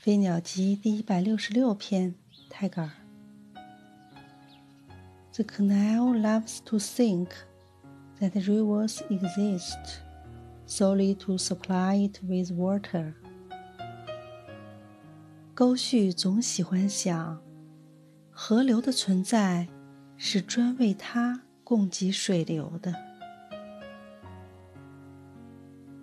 飞鸟集第一百六十六篇，泰戈尔。The canal loves to think that rivers exist solely to supply it with water。沟绪总喜欢想，河流的存在是专为它供给水流的。